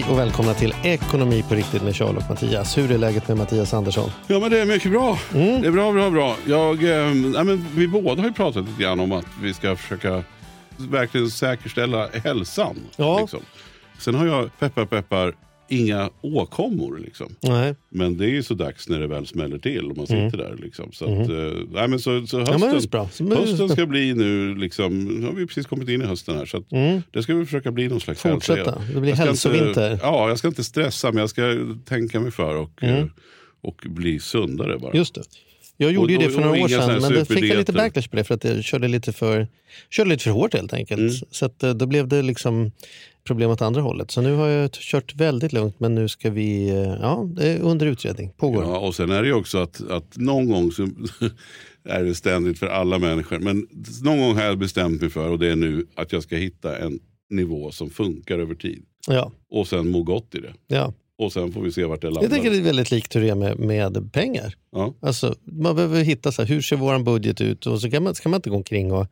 Hej och välkomna till Ekonomi på riktigt med Charles och Mattias. Hur är läget med Mattias Andersson? Ja, men det är mycket bra. Mm. Det är bra, bra, bra. Jag, eh, nej, men vi båda har ju pratat lite grann om att vi ska försöka verkligen säkerställa hälsan. Ja. Liksom. Sen har jag, peppar peppar, inga åkommor. Liksom. Nej. Men det är ju så dags när det väl smäller till och man sitter där. Liksom. Så, att, eh, nej, men så, så hösten, Mm. men hösten ska bli nu, liksom, nu har vi precis kommit in i hösten här. Så att, det ska vi försöka bli någon slags Mm. Fortsätta. hälsa. Det blir hälsovinter. Inte, ja, jag ska inte stressa men jag ska tänka mig för och, eh, och bli sundare bara. Mm. Just det. Jag gjorde Och- ju det för några år sedan men det fick jag lite backlash på det för att jag körde lite för, körde lite för hårt helt enkelt. Mm. Så att, eh, då blev det liksom problem åt andra hållet. Så nu har jag kört väldigt lugnt men nu ska vi, eh, ja det är under utredning, pågår. Ja, och sen är det ju också att, att någon gång så är det ständigt för alla människor. Men någon gång har jag bestämt mig för, och det är nu, att jag ska hitta en nivå som funkar över tid. Ja, Och sen må gott i det. ja. Och sen får vi se vart det landar. Jag tänker det är väldigt likt hur det är med, med pengar. Ja. Alltså, man behöver hitta så här, hur ser vår budget ut och så kan man, ska man inte gå omkring och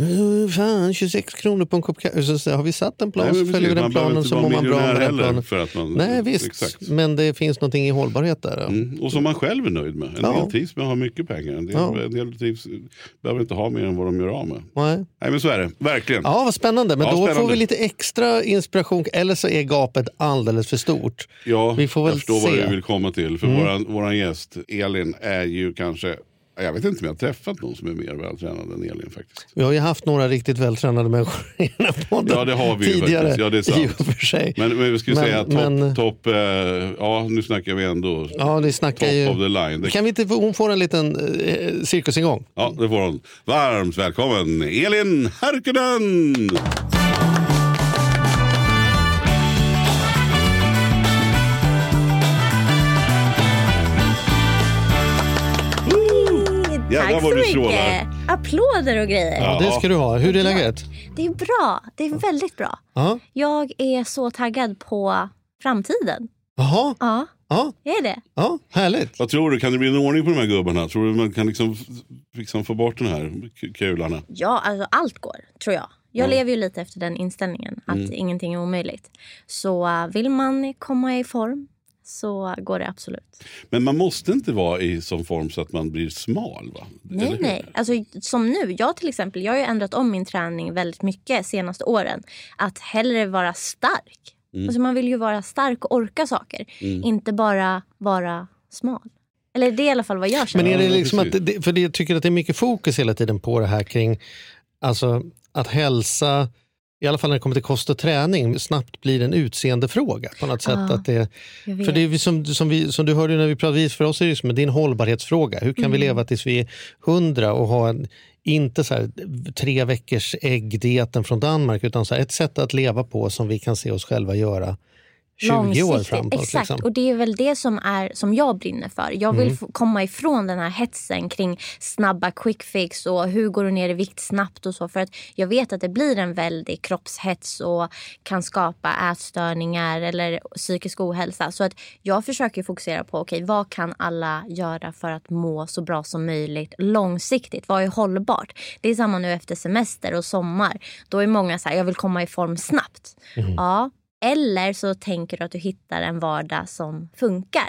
"Eh, fan 26 kronor på en kopp kaffe. Så, så, har vi satt en plan Nej, så följer vi den planen så mår man bra med den planen. för att man... Nej visst, Exakt. men det finns någonting i hållbarhet där. Mm. Och som man själv är nöjd med. En Ja. del trivs med att ha mycket pengar. En del, Ja. en del trivs, behöver inte ha mer än vad de gör av med. Nej. Nej men så är det, verkligen. Ja, vad spännande. Men Ja, då får spännande. vi lite extra inspiration. Eller så är gapet alldeles för stort. Ja, Vi får väl jag förstår se. Mm. vad du vill komma till. För våran, våran gäst Elin är ju kanske, jag vet inte om jag har träffat någon som är mer vältränad än Elin faktiskt. Vi har ju haft några riktigt vältränade människor i den här podden Ja, det har vi ju tidigare. faktiskt. Ja, det är sant. För sig. Men, men vi ska Men- säga topp, men- top, eh, ja nu snackar vi ändå Ja, det snackar top ju... of the line. Det, Kan vi inte hon får en liten eh, cirkus igång? ja, det får hon. Varmt välkommen Elin Härkönen! Jävlar vad så du mycket. strålar. Applåder och grejer. Ja, det ska du ha. Hur är läget? Det är bra. Det är väldigt bra. Ja. Jag är så taggad på framtiden. Jaha, Ja, ja, är det. ja, härligt. Vad tror du, kan det bli en ordning på de här gubbarna? Tror du man kan liksom, liksom få bort den här k- kularna? Ja, alltså allt går, tror jag. Jag lever ju lite efter den inställningen, att Mm. ingenting är omöjligt. Så vill man komma i form så går det absolut. Men man måste inte vara i sån form så att man blir smal va? Nej, nej. Alltså, som nu, jag till exempel, jag har ju ändrat om min träning väldigt mycket senaste åren. Att hellre vara stark. Mm. Alltså, man vill ju vara stark och orka saker. Inte bara vara smal. Eller det är i alla fall vad jag känner. Men är det liksom att, för jag tycker att det är mycket fokus hela tiden på det här kring alltså, att hälsa, i alla fall när det kommer till kost och träning, snabbt blir en utseendefråga på något sätt. Ja, att det, för det är som, som, vi, som du hörde när vi pratade, för oss är det som en hållbarhetsfråga. Hur kan Mm. vi leva tills vi är hundra och ha en, inte så här, tre veckors äggdieten från Danmark utan så här, ett sätt att leva på som vi kan se oss själva göra 20 år framåt. Exakt, Liksom. och det är väl det som, är, som jag brinner för. Jag vill få komma ifrån den här hetsen kring snabba quick fix och hur går du ner i vikt snabbt och så. För att jag vet att det blir en väldig kroppshets och kan skapa ätstörningar eller psykisk ohälsa. Så att jag försöker fokusera på okej, vad kan alla göra för att må så bra som möjligt långsiktigt? Vad är hållbart? Det är samma nu efter semester och sommar. Då är många så här, jag vill komma i form snabbt. Ja, eller så tänker du att du hittar en vardag som funkar.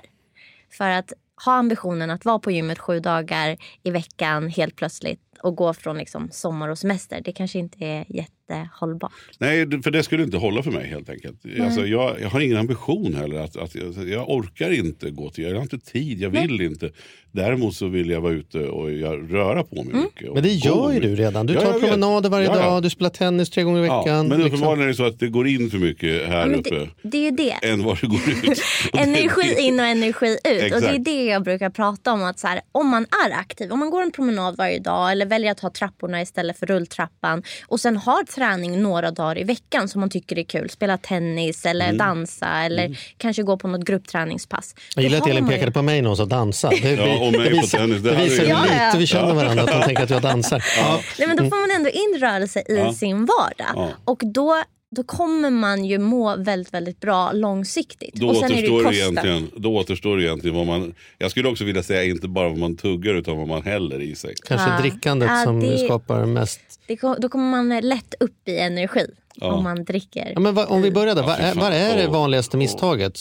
För att ha ambitionen att vara på gymmet sju dagar i veckan helt plötsligt och gå från liksom sommar och semester. Det kanske inte är inte hållbart. Nej, det- för det skulle inte hålla för mig helt enkelt. Alltså, jag, jag har ingen ambition heller. Att, att, jag, jag orkar inte gå till, jag har inte tid, jag vill inte. Däremot så vill jag vara ute och jag, röra på mig mycket. och Men det gör ju mycket. du redan. Du Ja, tar promenader varje Ja, ja. dag, du spelar tennis tre gånger i Ja, veckan. men liksom. uppenbarligen är det så att det går in för mycket här men uppe det, det är ju det. än vad det går ut. Det- Energi in och energi ut. Och det är Exakt. det jag brukar prata om. att så här, Om man är aktiv, om man går en promenad varje dag eller väljer att ta trapporna istället för rulltrappan och sen har träning några dagar i veckan som man tycker är kul. Spela tennis eller Mm. dansa eller kanske gå på något gruppträningspass. Jag gillar att Elin ju- pekade på mig när hon sa dansa. Det, Ja, och mig på tennis. Det det visar hur Ja, lite vi känner varandra att de tänker att jag dansar. Ja. Nej, men då får man ändå in rörelse i Ja. sin vardag. Ja. Och då, då kommer man ju må väldigt, väldigt bra långsiktigt. Då och sen är det återstår, det kosten. egentligen, då återstår det egentligen vad man... Jag skulle också vilja säga inte bara vad man tuggar utan vad man häller i sig. Kanske Ja. drickandet Ja, som det- skapar mest... Det, då kommer man lätt upp i energi Ja. om man dricker. Ja, men vad, om vi börjar där, vad fy är, det vanligaste misstaget?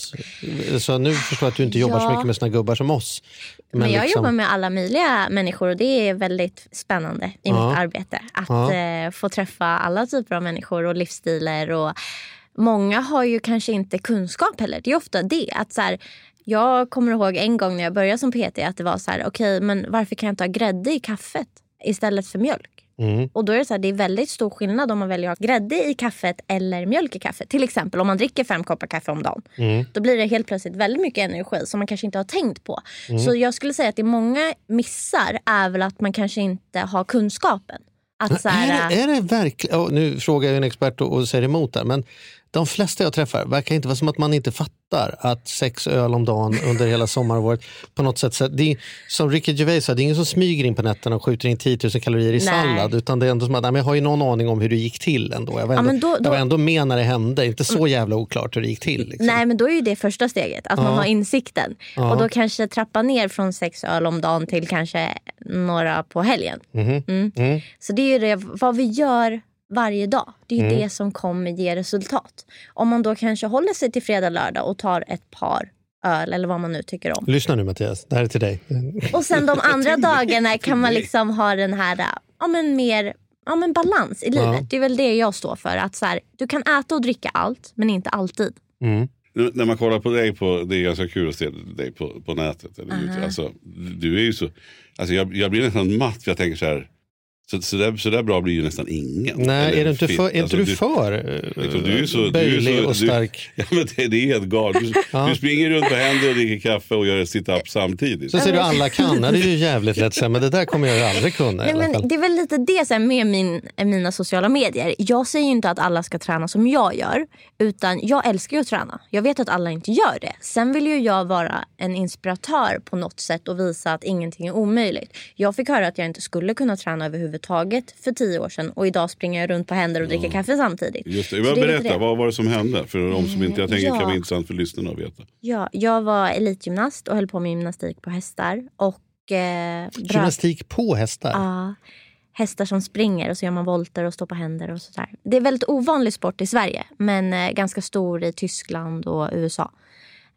Så nu förstår jag att du inte jobbar så Ja. mycket med såna gubbar som oss. Men, jag liksom- jobbar med alla möjliga människor och det är väldigt spännande i Ja. mitt arbete. Att Ja. eh, få träffa alla typer av människor och livsstilar. Och många har ju kanske inte kunskap heller. Det är ofta det. Att så här, jag kommer ihåg en gång när jag började som PT att det var så här, okej men varför kan jag inte ha grädde i kaffet istället för mjölk? Mm. Och då är det så här, det är väldigt stor skillnad om man väljer att ha grädde i kaffet eller mjölk i kaffet. Till exempel om man dricker fem koppar kaffe om dagen. Mm. Då blir det helt plötsligt väldigt mycket energi som man kanske inte har tänkt på. Så jag skulle säga att det många missar är väl att man kanske inte har kunskapen. Att så här, Är det, är det verkligen, nu frågar jag en expert och, och säger emot där, men de flesta jag träffar verkar inte vara som att man inte fattar att sex öl om dagen under hela sommaråret på något sätt, så det är, som Ricky Gervais sa, det är ingen som smyger in på nätterna och skjuter in 10 000 kalorier i Nej. sallad utan det är ändå som att nej, men jag har ju någon aning om hur det gick till ändå. Jag var Ja, ändå, men då- jag då- var ändå med när det hände, inte så jävla oklart hur det gick till. Liksom. Nej men då är ju det första steget, att man har insikten. Ja. Och då kanske trappa ner från sex öl om dagen till kanske några på helgen. Mhm. Mm. Så det är ju det, vad vi gör varje dag. Det är ju Mm. det som kommer ge resultat. Om man då kanske håller sig till fredag, lördag och tar ett par öl eller vad man nu tycker om. Lyssna nu Mattias, det här är till dig. Och sen de andra dagarna kan man liksom ha den här ja, men mer ja, men balans i livet. Ja. Det är väl det jag står för. Att så här, du kan äta och dricka allt men inte alltid. Mm. När man kollar på dig, på, det är ganska kul att se dig på, på nätet. Eller uh alltså, du är ju så, alltså jag, jag blir nästan matt för jag tänker så här, så, så, där, så där bra blir ju nästan ingen. Nej, Eller är, du inte för, är inte Alltså, du för Liksom, du är så- uh, du är böjlig så- och du- stark? Ja, men det, det är helt galet. Du, Ja. du springer runt på händer och dricker kaffe och gör sit-up samtidigt. Så ser du alla kan, det är ju jävligt lätt men det där kommer jag aldrig kunna Nej, men det är väl lite det så här, med min, mina sociala medier. Jag säger ju inte att alla ska träna som jag gör. Utan jag älskar ju att träna. Jag vet att alla inte gör det. Sen vill ju jag vara en inspiratör på något sätt och visa att ingenting är omöjligt. Jag fick höra att jag inte skulle kunna träna överhuvudtaget för tio år sedan. Och idag springer jag runt på händer och dricker kaffe samtidigt. Just det. Men berätta, det. vad var det som hände? För de som inte, jag tänker Ja. kan vara intressant för lyssnarna att veta. Ja, jag var elitgymnast och höll på med gymnastik på hästar. Och eh, Gymnastik på hästar? Ja, hästar som springer och så gör man volter och står på händer och sådär. Det är väldigt ovanlig sport i Sverige men eh, ganska stor i Tyskland och USA.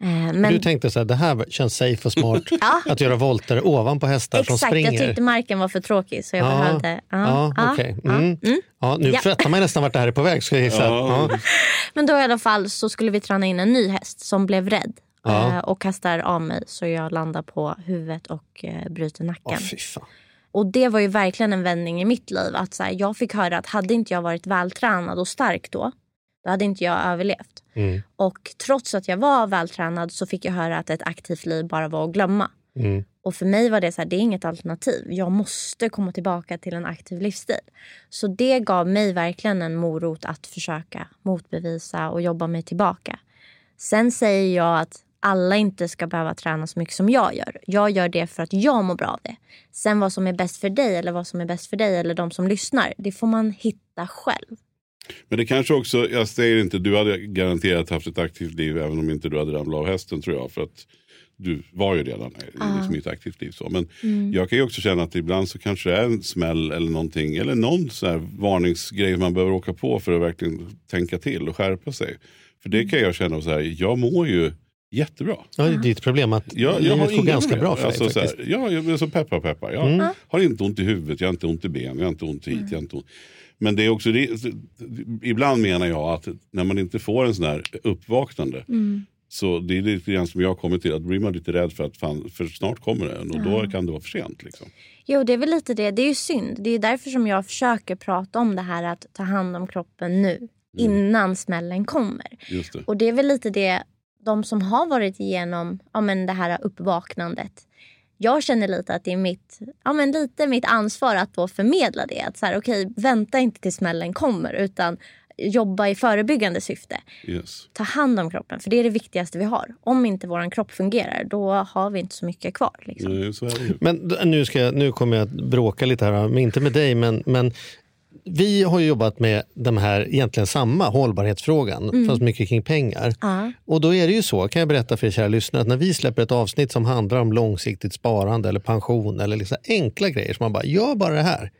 Eh, men Du tänkte så här, det här känns safe och smart Ja. att göra volter ovanpå hästar som exakt, springer. jag tyckte marken var för tråkig så jag Ja, behövde... Ja, ja, ja, Mm. mm. Ja, nu Ja. fattar man nästan vart det här är på väg. Ska jag. Ja. Ja. Men då i alla fall så skulle vi träna in en ny häst som blev rädd. Ja. eh, Och kastar av mig så jag landar på huvudet och eh, bryter nacken. Fan. Och det var ju verkligen en vändning i mitt liv. Att så här, jag fick höra att hade inte jag varit vältränad och stark då, då hade inte jag överlevt. Mm. Och trots att jag var vältränad så fick jag höra att ett aktivt liv bara var att glömma. Mm. Och för mig var det så här, det är inget alternativ. Jag måste komma tillbaka till en aktiv livsstil. Så det gav mig verkligen en morot att försöka motbevisa och jobba mig tillbaka. Sen säger jag att alla inte ska behöva träna så mycket som jag gör. Jag gör det för att jag mår bra av det. Sen vad som är bäst för dig eller vad som är bäst för dig eller de som lyssnar, det får man hitta själv. Men det kanske också, jag säger inte, du hade garanterat haft ett aktivt liv även om inte du hade ramlat av hästen tror jag. För att du var ju redan i liksom, i ett aktivt liv. Så. Men jag kan ju också känna att ibland så kanske det är en smäll eller någonting. Eller någon sån här varningsgrej man behöver åka på för att verkligen tänka till och skärpa sig. För det kan jag känna så här, jag mår ju jättebra. Ja, det är ditt problem att Jag, jag livet har går ganska problem. bra för alltså, dig. så här, ja, jag är så peppar peppar. Jag har inte ont i huvudet, jag har inte ont i ben, jag har inte ont hit, jag har inte ont. Men det är också, det, ibland menar jag att när man inte får en sån här uppvaknande. Mm. Så det är lite grann som jag kommit till, att blir man lite rädd för att fan, för snart kommer den och då kan det vara för sent. Liksom. Jo, det är väl lite det. Det är ju synd. Det är därför som jag försöker prata om det här att ta hand om kroppen nu. Innan smällen kommer. Just det. Och det är väl lite det, de som har varit igenom ja, men det här uppvaknandet. Jag känner lite att det är mitt, ja, men lite mitt ansvar att då förmedla det. Att så här, okej, vänta inte till smällen kommer utan jobba i förebyggande syfte. Yes. Ta hand om kroppen, för det är det viktigaste vi har. Om inte vår kropp fungerar, då har vi inte så mycket kvar. Liksom. Nej, så. Men nu, ska jag, nu kommer jag att bråka lite här, men inte med dig. Men, men vi har ju jobbat med de här, egentligen samma hållbarhetsfrågan, fast mycket kring pengar. Ja. Och då är det ju så, kan jag berätta för er kära lyssnare, att när vi släpper ett avsnitt som handlar om långsiktigt sparande eller pension eller liksom enkla grejer som man bara, gör bara det här.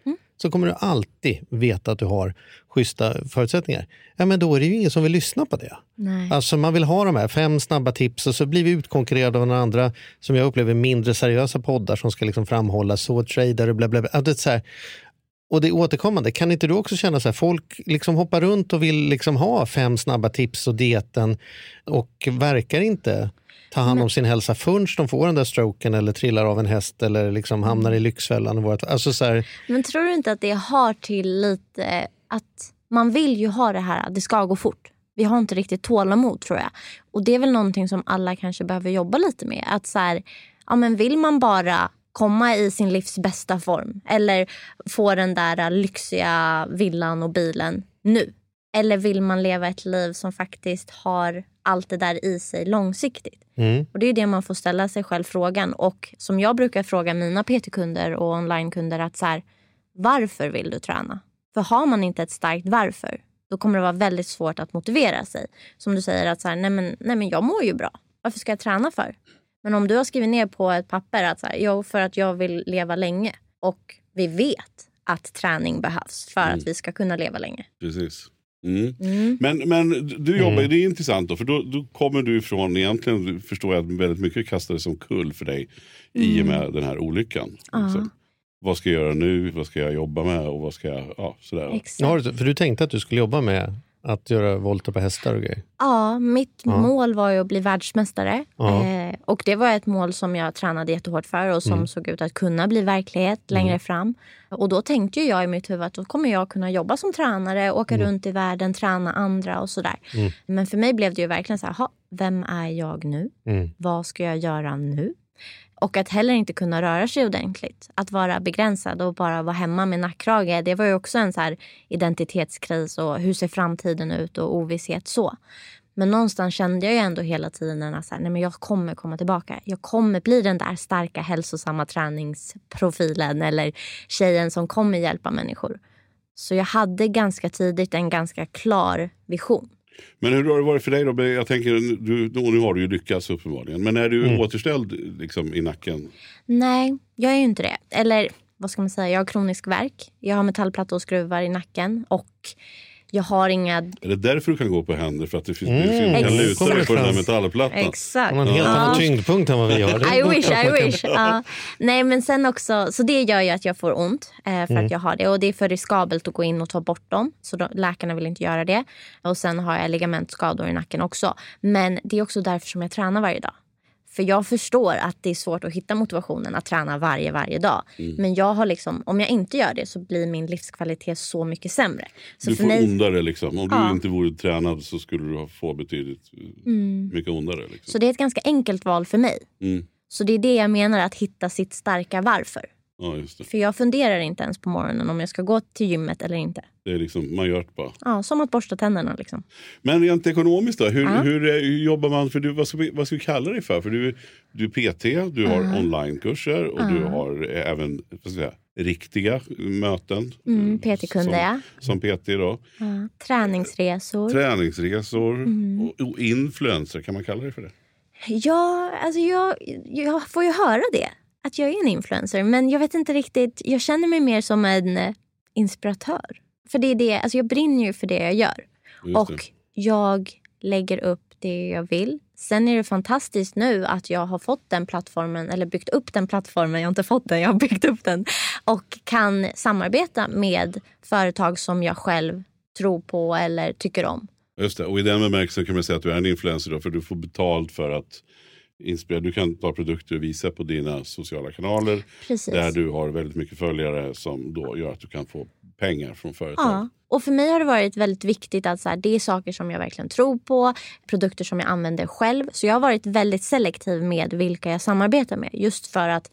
Så kommer du alltid veta att du har schyssta förutsättningar. Ja, men då är det ju ingen som vill lyssna på det. Nej. Alltså man vill ha de här fem snabba tips och så blir vi utkonkurrerade av några andra som jag upplever mindre seriösa poddar som ska liksom framhålla så trader och bla bla bla. Det är så här, och det är återkommande. Kan inte du också känna så här, folk liksom hoppar runt och vill liksom ha fem snabba tips och dieten och verkar inte ta hand om sin hälsa förrän de får den där stroken eller trillar av en häst eller liksom hamnar i Lyxfällan. Och vårt, alltså så här, Men tror du inte att det har till lite att man vill ju ha det här, det ska gå fort. Vi har inte riktigt tålamod tror jag. Och det är väl någonting som alla kanske behöver jobba lite med. Att så här, ja men vill man bara komma i sin livs bästa form eller få den där lyxiga villan och bilen nu? Eller vill man leva ett liv som faktiskt har allt det där i sig långsiktigt? mm, Och Det är det man får ställa sig själv frågan. Och som jag brukar fråga mina PT-kunder och onlinekunder att så här, varför vill du träna? För har man inte ett starkt varför, då kommer det vara väldigt svårt att motivera sig. Som du säger att så här, nej, men, nej men jag mår ju bra. Varför ska jag träna för? Men om du har skrivit ner på ett papper att så här, jo, för att jag vill leva länge och vi vet att träning behövs för att vi ska kunna leva länge. Precis. Mm. Mm. Men, men du jobbar, det är intressant då, för då, då kommer du ifrån, egentligen förstår jag att väldigt mycket kastades som kull för dig i och med den här olyckan. Liksom. Vad ska jag göra nu, vad ska jag jobba med och vad ska jag, ja sådär. Exakt. du- för du tänkte att du skulle jobba med att göra volter på hästar och grejer? Ja, mitt Ja. mål var ju att bli världsmästare. Ja. Eh, och det var ett mål som jag tränade jättehårt för och som såg ut att kunna bli verklighet längre fram. Och då tänkte ju jag i mitt huvud att då kommer jag kunna jobba som tränare, åka runt i världen, träna andra och sådär. Men för mig blev det ju verkligen så här, "Ha, vem är jag nu? Mm. Vad ska jag göra nu? Och att heller inte kunna röra sig ordentligt. Att vara begränsad och bara vara hemma med nackkrage. Det var ju också en så här identitetskris och hur ser framtiden ut och ovisshet så. Men någonstans kände jag ju ändå hela tiden att så här, nej men jag kommer komma tillbaka. Jag kommer bli den där starka hälsosamma träningsprofilen eller tjejen som kommer hjälpa människor. Så jag hade ganska tidigt en ganska klar vision. Men hur har det varit för dig då? Jag tänker, du, nu har du ju lyckats uppenbarligen. Men är du återställd liksom, i nacken? Nej, jag är ju inte det. Eller vad ska man säga, jag har kronisk värk. Jag har metallplattor och skruvar i nacken och jag har inga... Är det därför du kan gå på händer? För att det finns, Mm. du kan luta dig på den här metallplattan? Exakt. De har en helt annan tyngdpunkt än vad vi har. I wish, I man wish. Ja. Nej men sen också, så det gör ju att jag får ont eh, för att jag har det. Och det är för riskabelt att gå in och ta bort dem. Så då, läkarna vill inte göra det. Och sen har jag ligamentskador i nacken också. Men det är också därför som jag tränar varje dag. För jag förstår att det är svårt att hitta motivationen att träna varje, varje dag. Men jag har liksom, om jag inte gör det så blir min livskvalitet så mycket sämre. Så Du får mig, ondare liksom. Om Ja. du inte vore tränad så skulle du få betydligt eh, mycket ondare. Liksom. så det är ett ganska enkelt val för mig. Mm. Så det är det jag menar, att hitta sitt starka varför. Ja, just det. För jag funderar inte ens på morgonen om jag ska gå till gymmet eller inte. det är liksom, man gör det bara. Ja, som att borsta tänderna liksom. Men rent ekonomiskt då? Hur, Ja. hur, eh, hur jobbar man? För du, vad, ska vi, vad ska vi kalla dig för? För du, du är PT, du har onlinekurser och du har eh, även säga, riktiga möten. Mm, eh, PT-kunde som, jag. som PT då. Ja. Träningsresor. Träningsresor Mm. och, och influencer, kan man kalla det för det? Ja, alltså jag, jag får ju höra det. Att jag är en influencer. Men jag vet inte riktigt. Jag känner mig mer som en eh, inspiratör. För det är det, alltså jag brinner ju för det jag gör. Just och det. jag lägger upp det jag vill. Sen är det fantastiskt nu att jag har fått den plattformen, eller byggt upp den plattformen. Jag har inte fått den, jag har byggt upp den. och kan samarbeta med företag som jag själv tror på eller tycker om. Just det. Och i den bemärkelsen kan man säga att du är en influencer då, för du får betalt för att inspirera. Du kan ta produkter och visa på dina sociala kanaler Precis. där du har väldigt mycket följare som då gör att du kan få pengar från företag. Ja. Och för mig har det varit väldigt viktigt att så här, det är saker som jag verkligen tror på, produkter som jag använder själv. Så jag har varit väldigt selektiv med vilka jag samarbetar med. Just för att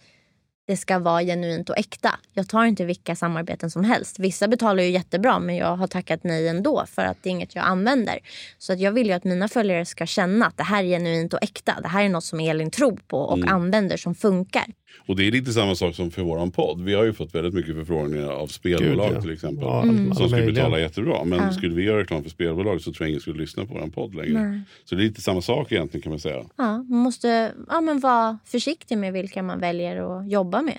det ska vara genuint och äkta. Jag tar inte vilka samarbeten som helst. Vissa betalar ju jättebra men jag har tackat nej ändå för att det är inget jag använder. Så att jag vill ju att mina följare ska känna att det här är genuint och äkta. Det här är något som Elin tror på och använder som funkar. Och det är lite samma sak som för våran podd. Vi har ju fått väldigt mycket förfrågningar av spelbolag Gud, ja. till exempel. Ja, alla Som skulle betala jättebra. Men skulle vi göra reklam för spelbolag så tror jag ingen skulle lyssna på våran podd längre. Nej. Så det är lite samma sak egentligen kan man säga. Ja, man måste ja, men vara försiktig med vilka man väljer att jobba med.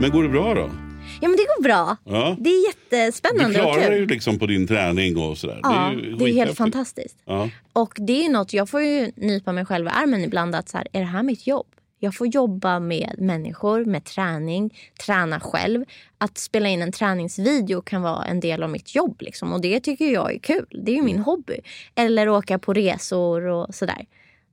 Men går det bra då? Ja men det går bra. Ja. Det är Du jättespännande och klarar dig kul. ju liksom på din träning och sådär. Ja, ju det är helt fantastiskt. Ja. Och det är något, jag får ju nypa mig själv i armen ibland att så här, är det här mitt jobb? Jag får jobba med människor, med träning, träna själv. Att spela in en träningsvideo kan vara en del av mitt jobb. Liksom. Och det tycker jag är kul. Det är ju min hobby. Eller åka på resor och sådär.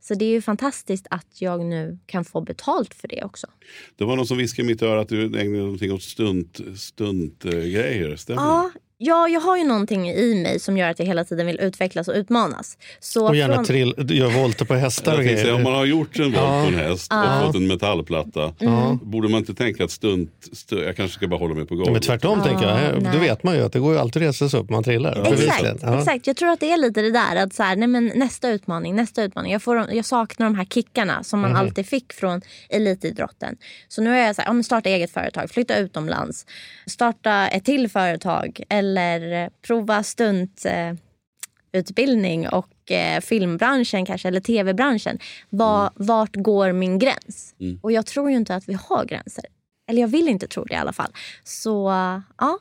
Så det är ju fantastiskt att jag nu kan få betalt för det också. Det var någon som viskade i mitt öra att du ägnade någonting åt stunt, stuntgrejer. Stämmer Ja, ja, jag har ju någonting i mig som gör att jag hela tiden vill utvecklas och utmanas. Så Och gärna från- trill, gör volter på hästar och säga, om man grejer. har gjort en volt Ja. på en häst och fått en metallplatta. Borde man inte tänka att stunt, stu- jag kanske ska bara hålla mig på golvet. Men tvärtom tänker jag. Då nej. vet man ju att det går ju alltid att resa sig upp man trillar. Bevisligen. Exakt, Ja. exakt. Jag tror att det är lite det där att så här, nej men nästa utmaning, nästa utmaning. Jag, får, jag saknar de här kickarna som man alltid fick från elitidrotten. Så nu är jag så här, ja, men starta eget företag, flytta utomlands, starta ett till företag eller eh, prova stunt eh, utbildning och eh, filmbranschen kanske eller tv-branschen. Va, Mm. Vart går min gräns? Och jag tror ju inte att vi har gränser. Eller jag vill inte tro det i alla fall. Så ja,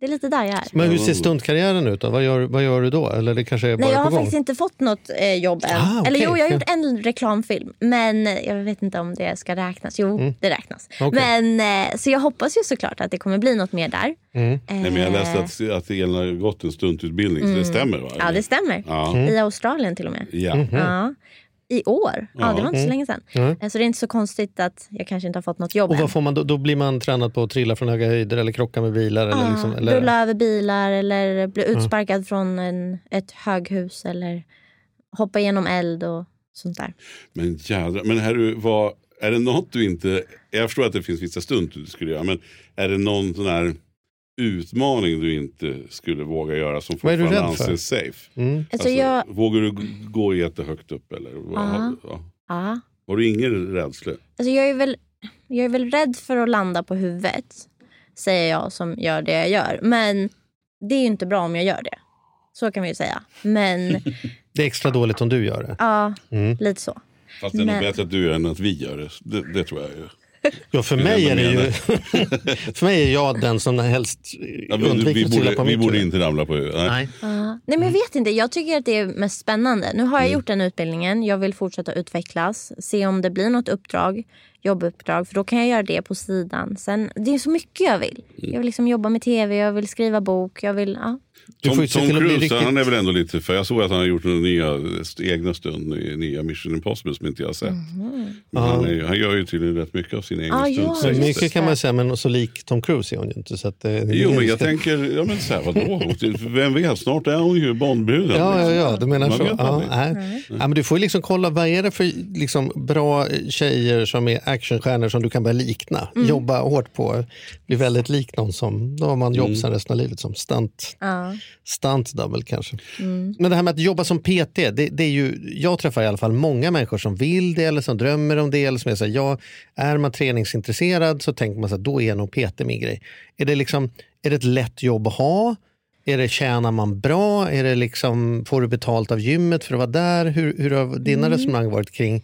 det är lite där jag är. Men hur ser stuntkarriären ut då? Vad gör, vad gör du då? Eller det kanske är bara Nej, jag på har gång? faktiskt inte fått något eh, jobb än. Ah, okej. Eller jo, jag har gjort en reklamfilm. Men eh, jag vet inte om det ska räknas. Jo, det räknas. Mm. Okej. Men, eh, så jag hoppas ju såklart att det kommer bli något mer där. Mm. Nej, men jag läste att, att Elin har gått en stuntutbildning, så det stämmer va? Eh, Ja, det stämmer. Ja. Mm. I Australien till och med. Ja. Mhm. Ja. I år. Ja, det var inte så länge sedan. Mm. Eh, Så det är inte så konstigt att jag kanske inte har fått något jobb Och vad får man då, då blir man tränad på att trilla från höga höjder eller krocka med bilar? Eller Ja, liksom, eller... Rulla över bilar eller bli utsparkad från en, ett höghus eller hoppa genom eld och sånt där. Men jädra, men här, vad, är det något du inte, jag förstår att det finns vissa stunt du skulle göra, men är det någon sån här utmaning du inte skulle våga göra som Vad är du fortfarande anses safe? Mm. Alltså, Alltså, jag, Vågar du gå jättehögt upp eller? Vad- Ja. ja. Har du ingen rädsla? Alltså jag, är väl, jag är väl rädd för att landa på huvudet, säger jag som gör det jag gör. Men det är ju inte bra om jag gör det. Så kan vi ju säga. Men Det är extra dåligt om du gör det. ja, Mm. lite så. Fast det är nog bättre att du gör än att vi gör det. Det, det tror jag ju. Ja, för mig är det jag ju... för mig är jag den som helst Ja, men undviker vi att trilla borde, på vi mitt borde huvud. inte ramla på huvudet. Nej. Nej. Ja. Nej men jag vet inte, jag tycker att det är mest spännande. Nu har jag gjort den utbildningen, jag vill fortsätta utvecklas. Se om det blir något uppdrag, jobbuppdrag. För då kan jag göra det på sidan. Sen, det är så mycket jag vill. Jag vill liksom jobba med tv, jag vill skriva bok, jag vill... Ja. Tom, Tom Cruise, riktigt... han är väl ändå lite för jag såg att han har gjort några nya egna stund i nya Mission Impossible som inte jag har sett. Men han, är, ju- han gör ju tydligen rätt mycket av sina egna Ah, ja, just mycket det. kan man säga, men så lik Tom Cruise är hon ju inte. Så att, eh, Jo men jag tänker, ja men så här, vadå? Vem vet, snart är hon ju Bondbruden. Ja, ja, liksom. ja, du menar Man så. Ja, aldrig. nej. Ja, men du får ju liksom kolla, vad är det för liksom, bra tjejer som är actionstjärnor som du kan börja likna? Mm. Jobba hårt på, bli väldigt lik någon som, då har man jobb Mm. sen resten av livet som stunt, Ja. stunt double kanske. Mm. Men det här med att jobba som PT, det, det är ju, jag träffar i alla fall många människor som vill det eller som drömmer om det. Eller som är så här, ja, är man träningsintresserad så tänker man här, då är nog PT min grej. Är det, liksom, är det ett lätt jobb att ha? Är det, tjänar man bra? Är det liksom, får du betalt av gymmet för att vara där? Hur, hur har dina resonemang varit kring,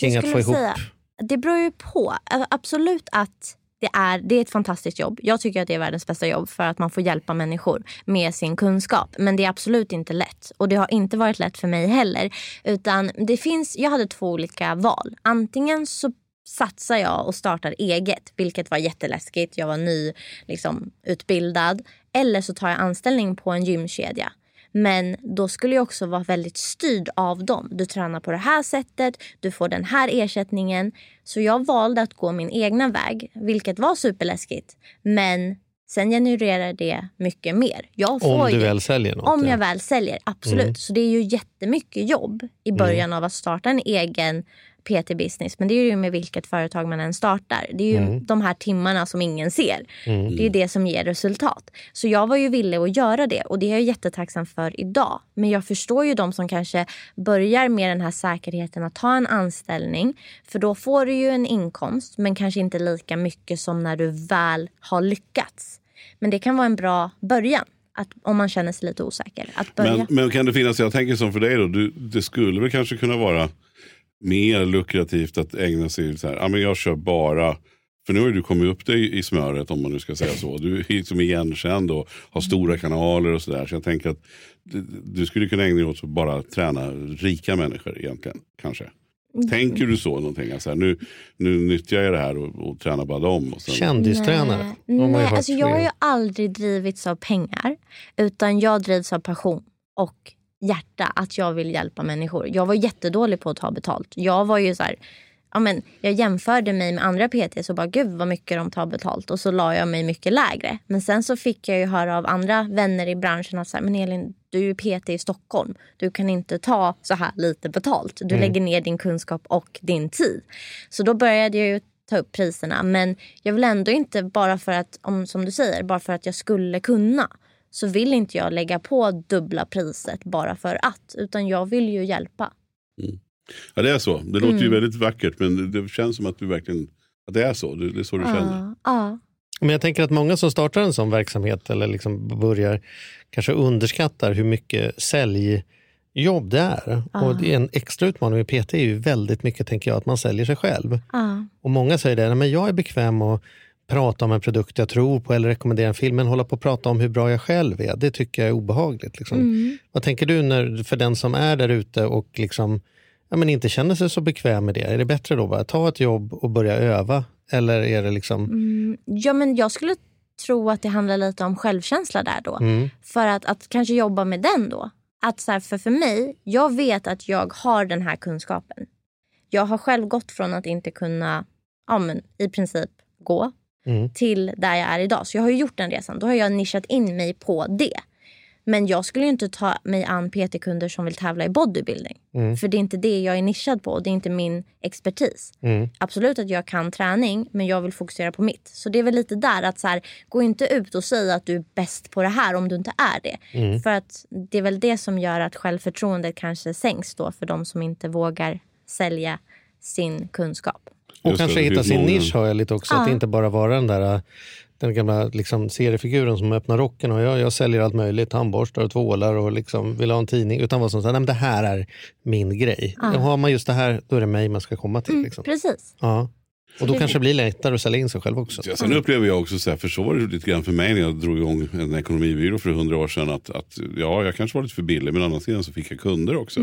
kring att få ihop? säga, det beror ju på. Absolut att det är, det är ett fantastiskt jobb. Jag tycker att det är världens bästa jobb för att man får hjälpa människor med sin kunskap. Men det är absolut inte lätt. Och det har inte varit lätt för mig heller. Utan det finns, jag hade två olika val. Antingen så satsar jag och startar eget, vilket var jätteläskigt. Jag var ny liksom, utbildad. Eller så tar jag anställning på en gymkedja. Men då skulle jag också vara väldigt styrd av dem. Du tränar på det här sättet, du får den här ersättningen. Så jag valde att gå min egna väg, vilket var superläskigt. Men sen genererar det mycket mer. Om du ju, väl säljer något? om ja. jag väl säljer, absolut. Mm. Så det är ju jättemycket jobb i början av att starta en egen PT-business. Men det är ju med vilket företag man än startar. Det är ju Mm. de här timmarna som ingen ser. Det är ju det som ger resultat. Så jag var ju villig att göra det och det är jag jättetacksam för idag. Men jag förstår ju de som kanske börjar med den här säkerheten att ta en anställning. För då får du ju en inkomst men kanske inte lika mycket som när du väl har lyckats. Men det kan vara en bra början. Att, om man känner sig lite osäker. Att börja. Men, men kan det finnas, jag tänker som för dig då, du, det skulle väl kanske kunna vara mer lukrativt att ägna sig så här, ja men jag kör bara, för nu har du kommit upp dig i smöret om man nu ska säga så. Du är liksom igenkänd och har stora kanaler och sådär. Så jag tänker att du, skulle kunna ägna dig åt att bara träna rika människor egentligen, kanske. Tänker du så någonting? Alltså här, nu, nu nyttjar jag det här och, och tränar bara dem. Och sen, Kändistränare? Nej, Nej alltså jag har ju aldrig drivits av pengar. Utan jag drivs av passion och hjärta. Att jag vill hjälpa människor. Jag var jättedålig på att ta betalt. Jag var ju så här, ja, men jag jämförde mig med andra PT och bara gud vad mycket de tar betalt. Och så la jag mig mycket lägre. Men sen så fick jag ju höra av andra vänner i branschen att så här, men Elin du är ju PT i Stockholm. Du kan inte ta så här lite betalt. Du lägger ner din kunskap och din tid. Så då började jag ju ta upp priserna. Men jag vill ändå inte bara för att, om, som du säger, bara för att jag skulle kunna. Så vill inte jag lägga på dubbla priset bara för att. Utan jag vill ju hjälpa. ja det är så, det låter Mm. ju väldigt vackert men det känns som att du verkligen, att det är så, det, det är så du känner. Ja, ja. Men jag tänker att många som startar en sån verksamhet eller liksom börjar kanske underskattar hur mycket säljjobb det är. Och det är en extra utmaning med PT är ju väldigt mycket tänker jag att man säljer sig själv. ja. Och många säger det, "Nej, men jag är bekväm att prata om en produkt jag tror på eller rekommendera en film, men hålla på och prata om hur bra jag själv är, det tycker jag är obehagligt. Liksom. Mm. Vad tänker du när, för den som är där ute och liksom, ja, men inte känner sig så bekväm med det? Är det bättre då bara ta ett jobb och börja öva? Eller är det liksom... Mm, ja, men jag skulle tro att det handlar lite om självkänsla där då. Mm. För att, att kanske jobba med den då. Att så här, för, för mig, jag vet att jag har den här kunskapen. Jag har själv gått från att inte kunna ja, men, i princip gå Mm. till där jag är idag. Så jag har ju gjort den resan. Då har jag nischat in mig på det. Men jag skulle inte ta mig an PT-kunder som vill tävla i bodybuilding. Mm. För det är inte det jag är nischad på och det är inte min expertis. Mm. Absolut att jag kan träning men jag vill fokusera på mitt. Så det är väl lite där att så här, gå inte ut och säga att du är bäst på det här om du inte är det. Mm. För att det är väl det som gör att självförtroendet kanske sänks då för de som inte vågar sälja sin kunskap. Och kanske hitta sin många. nisch har jag lite också. Att Ja. inte bara vara den där den gamla liksom, seriefiguren som öppnar rocken och jag, jag säljer allt möjligt, tandborstar och tvålar och liksom vill ha en tidning. Utan vara som så här, nej, men det här är min grej. Ja. Har man just det här, då är det mig man ska komma till. Mm, Liksom. precis. Ja. Och då kanske det blir lättare att sälja in sig själv också. Ja, sen upplever jag också, så här, för så var det lite grann för mig när jag drog igång en ekonomibyrå för hundra år sedan. Att, att ja, jag kanske var lite för billig men å andra sidan så fick jag kunder också.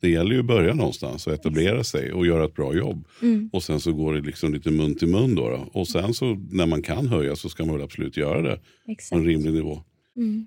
Det gäller ju att börja någonstans och etablera sig och göra ett bra jobb. Och sen så går det liksom lite mun till mun då, då. Och sen så när man kan höja så ska man väl absolut göra det på Exakt. en rimlig nivå.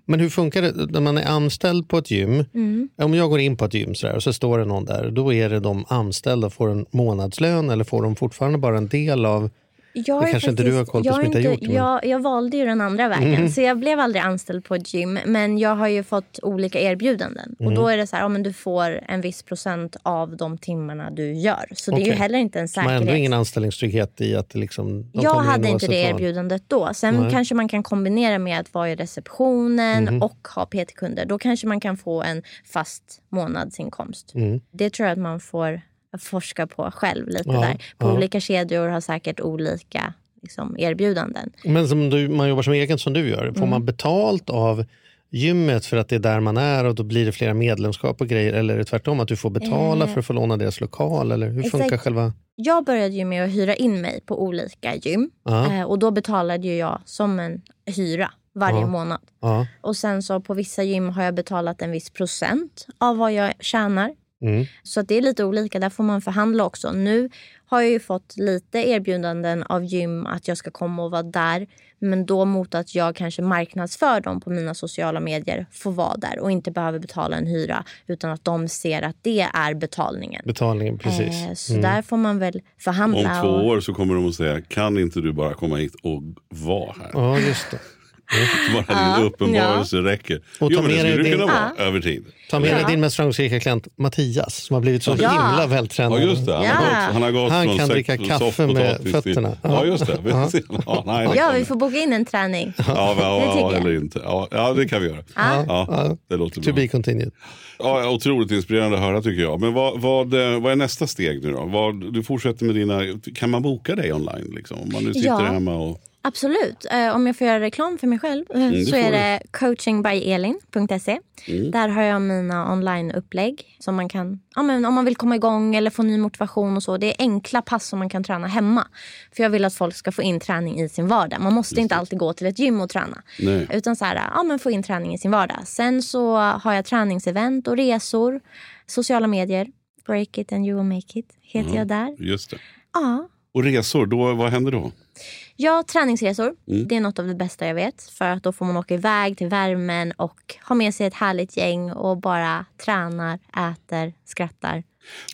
Men hur funkar det när man är anställd på ett gym? Mm. Om jag går in på ett gym så där, och så står det någon där, då är det de anställda får en månadslön eller får de fortfarande bara en del av Jag Det kanske inte du har koll på som inte har gjort men- Jag, jag valde ju den andra vägen. Mm. Så jag blev aldrig anställd på ett gym. Men jag har ju fått olika erbjudanden. Mm. Och då är det så här, ja, men du får en viss procent av de timmarna du gör. Så det är ju heller inte en Man har ändå säkerhet. ingen anställningstrygghet i att det liksom, de Jag hade inte det erbjudandet då. Sen Nej. kanske man kan kombinera med att vara i receptionen Mhm. och ha PT-kunder. Då kanske man kan få en fast månadsinkomst. Mm. Det tror jag att man får forska på själv lite Ja, där. På ja. olika kedjor har säkert olika liksom, erbjudanden. Men som du, man jobbar som egen som du gör, får Mm. man betalt av gymmet för att det är där man är och då blir det flera medlemskap och grejer eller är det tvärtom att du får betala Eh, för att få låna deras lokal eller hur funkar exakt. själva? Jag började ju med att hyra in mig på olika gym. Eh, och då betalade ju jag som en hyra varje Ja. månad. Ja. Och sen så på vissa gym har jag betalat en viss procent av vad jag tjänar. Mm. Så att det är lite olika. Där får man förhandla också. Nu har jag ju fått lite erbjudanden av gym att jag ska komma och vara där. Men då mot att jag kanske marknadsför dem på mina sociala medier får vara där och inte behöver betala en hyra. Utan att de ser att det är betalningen. Betalningen, precis. Eh, så Mm. där får man väl förhandla. Om två och... år så kommer de att säga, kan inte du bara komma hit och vara här? Ja, just det. Bara din uppenbarelse räcker. Och jo, ta men det skulle det din- kunna vara över tid. Ta med dig Ja. din mest framgångsrika klient Mattias som har blivit så Ja. himla vältränad. Ja just det, han, Ja. har, gått, han har gått Han från kan dricka kaffe med fötterna. Till, ja just det. Ja. Ja, nej, det Ja, vi får boka in en träning. Ja, ja, Det ja, eller inte. Ja, ja, det kan vi göra. Ja. Ja, det låter To bra. be continued. Ja, otroligt inspirerande att höra tycker jag. Men vad, vad, eh, vad är nästa steg nu då? Vad, du fortsätter med dina... Kan man boka dig online? Liksom? Om man nu sitter Ja. hemma och... Absolut. Eh, om jag får göra reklam för mig själv det så är det coachingbyelin.se. Mm. Där har jag mina online-upplägg som man kan, ja, men om man vill komma igång eller få ny motivation och så. Det är enkla pass som man kan träna hemma. För jag vill att folk ska få in träning i sin vardag. Man måste inte alltid gå till ett gym och träna. Nej. Utan så här, ja, men få in träning i sin vardag. Sen så har jag träningsevent och resor. Sociala medier. Break it and you will make it heter jag där. Just det. Ja. Och resor, då, vad händer då? Ja, träningsresor. Mm. Det är något av det bästa jag vet. För att då får man åka iväg till värmen och ha med sig ett härligt gäng och bara tränar, äter, skrattar.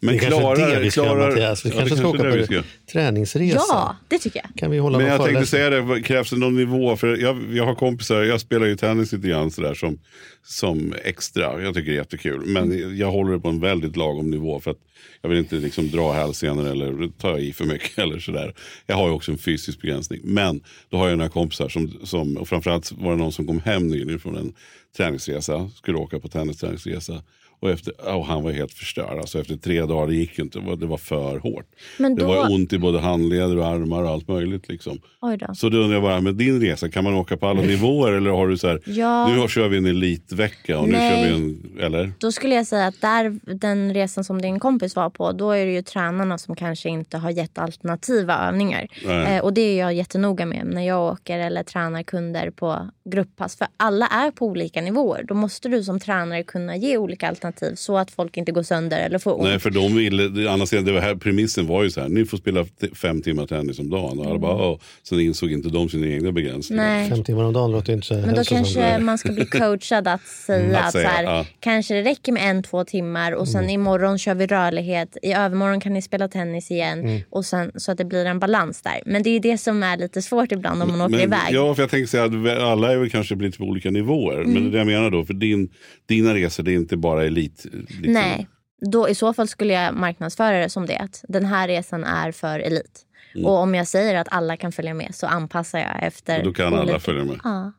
Men det är kanske klarar... det vi ska klarar göra Mattias. Vi Ja, kanske det ska åka är på ska träningsresa. Ja, det tycker jag. Kan vi hålla Men jag tänkte säga det, krävs det någon nivå? För jag, jag har kompisar, jag spelar ju tennis lite grann sådär som, som extra. Jag tycker det är jättekul. Men jag håller det på en väldigt lagom nivå. För att jag vill inte liksom dra hälsenor eller ta i för mycket. Eller sådär. Jag har ju också en fysisk begränsning. Men då har jag några kompisar som, som och framförallt var det någon som kom hem nyligen från en träningsresa. Skulle åka på tennisträningsresa. Och, efter, och han var helt förstörd. Alltså efter tre dagar, det gick inte. Det var, det var för hårt. Men Det då- var ont i både handleder och armar och allt möjligt. Liksom. Då. Så då undrar jag bara, med din resa, kan man åka på alla nivåer eller har du så här, Ja. nu kör vi en elitvecka och nu Nej. kör vi en, eller? Då skulle jag säga att där, den resan som din kompis var på, då är det ju tränarna som kanske inte har gett alternativa övningar. Eh, och det är jag jättenoga med när jag åker eller tränar kunder på grupppass. För alla är på olika nivåer. Då måste du som tränare kunna ge olika alternativ alternativ så att folk inte går sönder eller får ont. Nej, för de ville, annars, det var här, premissen var ju så här, ni får spela fem timmar tennis om dagen. Och alla bara, Åh. Sen insåg inte de sina egna begränsningar. Nej. Fem timmar om dagen låter inte så Men då kanske man ska bli coachad att säga Att att, säga, så här, ja. kanske det räcker med en, två timmar och sen imorgon kör vi rörlighet. I övermorgon kan ni spela tennis igen och sen, så att det blir en balans där. Men det är ju det som är lite svårt ibland om man åker Men, iväg. ja, för jag tänkte säga att alla är väl kanske lite på olika nivåer. Men Mm. det är det jag menar då, för din, dina resor det är inte bara elit. Liksom. Nej, då i så fall skulle jag marknadsföra det som det. Att den här resan är för elit. Mm. Och om jag säger att alla kan följa med så anpassar jag efter. Och då kan alla olika- följa med. Ja.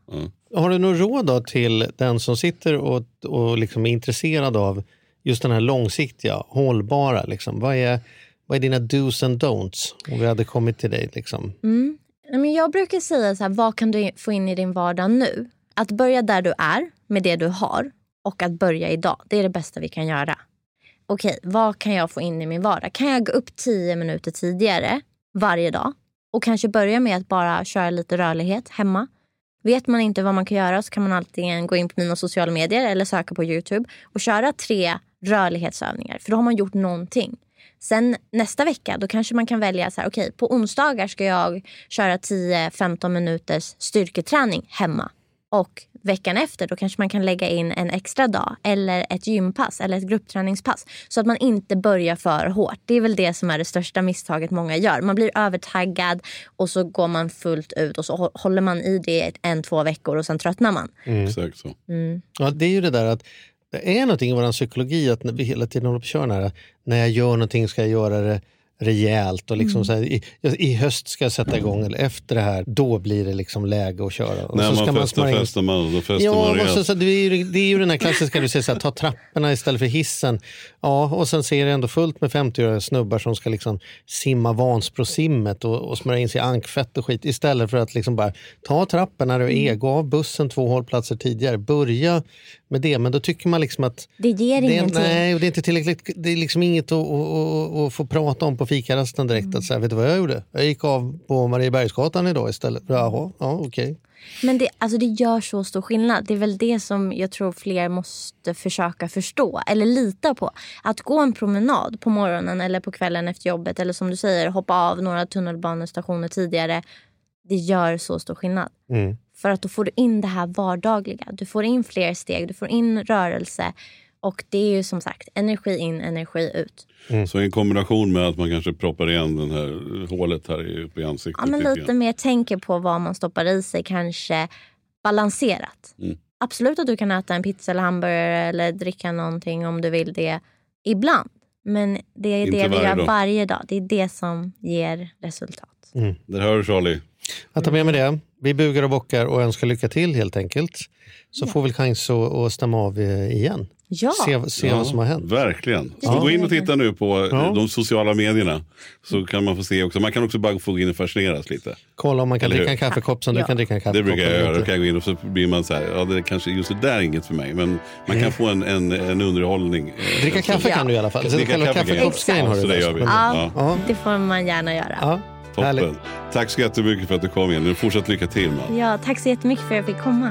Har du något råd då till den som sitter och, och liksom är intresserad av just den här långsiktiga, hållbara? Liksom. Vad, är, vad är dina dos and don'ts? Om vi hade kommit till dig. Liksom. Nej, men jag brukar säga så här, vad kan du få in i din vardag nu? Att börja där du är med det du har och att börja idag. Det är det bästa vi kan göra. Okej, vad kan jag få in i min vardag? Kan jag gå upp 10 minuter tidigare varje dag och kanske börja med att bara köra lite rörlighet hemma? Vet man inte vad man kan göra så kan man antingen gå in på mina sociala medier eller söka på Youtube och köra tre rörlighetsövningar. För då har man gjort någonting. Sen nästa vecka då kanske man kan välja så här, okej på onsdagar ska jag köra 10-15 minuters styrketräning hemma. Och veckan efter då kanske man kan lägga in en extra dag eller ett gympass eller ett gruppträningspass. Så att man inte börjar för hårt. Det är väl det som är det största misstaget många gör. Man blir övertaggad och så går man fullt ut och så hå- håller man i det ett- en, två veckor och sen tröttnar man. Exakt så. Ja, det är ju det där att det är någonting i vår psykologi att när vi hela tiden håller på och kör den här, när jag gör någonting ska jag göra det rejält och liksom så här, i, i höst ska jag sätta igång eller efter det här, då blir det liksom läge att köra. Och När så ska man festar smörja in- festar man då festar Ja, man rejält. så, så det, är ju, det är ju den här klassiska, du säger så här, ta trapporna istället för hissen. Ja, och sen ser det ändå fullt med 50-åriga snubbar som ska liksom simma Vansbrosimmet och, och smörja in sig i ankfett och skit istället för att liksom bara ta trapporna och är, gå av bussen två hållplatser tidigare. Börja med det, men då tycker man liksom att Det ger det ingenting. nej, och det är inte tillräckligt. Det är liksom inget att, att, att, att få prata om på fikarasten direkt. Att säga, vet du vad jag gjorde? Jag gick av på Mariebergsgatan idag istället. Jaha, ja okej. Men det, alltså det gör så stor skillnad. Det är väl det som jag tror fler måste försöka förstå eller lita på. Att gå en promenad på morgonen eller på kvällen efter jobbet eller som du säger hoppa av några tunnelbanestationer tidigare. Det gör så stor skillnad. Mm. För att då får du in det här vardagliga. Du får in fler steg, du får in rörelse. Och det är ju som sagt energi in, energi ut. Så en kombination med att man kanske proppar igen den här hålet här i- uppe i ansiktet. Ja, men lite mer tänker på vad man stoppar i sig, kanske balanserat. Mm. Absolut att du kan äta en pizza eller hamburgare eller dricka någonting om du vill det ibland. Men det är Inte det vi varje gör dag. varje dag. Det är det som ger resultat. Där hör du Charlie. Jag tar med mig det. Vi bugar och bockar och önskar lycka till helt enkelt. Så får vi chans att, att stämma av eh, igen. Ja, Se, se vad som har hänt. Verkligen. Ja. Gå in och titta nu på eh, Ja. de sociala medierna. Så kan man få se också. Man kan också bara få gå in och fascineras lite. Kolla om man kan Eller dricka hur? en kaffekopp som Ja. du kan dricka en kaffekopp. Det brukar jag göra. Då kan jag gå in och så blir man så här, ja det är kanske just det där är inget för mig. Men man kan få en, en, en underhållning. eh, Dricka kaffe Ja. kan du i alla fall. Så Dricka kaffe kaffekoppsgrejen har du Så det gör vi. Ja. Ja, det får man gärna göra. Ja. Härligt. toppen. Tack så jättemycket för att du kom igen. Nu fortsätt lycka till man. Ja, tack så jättemycket för att jag fick komma.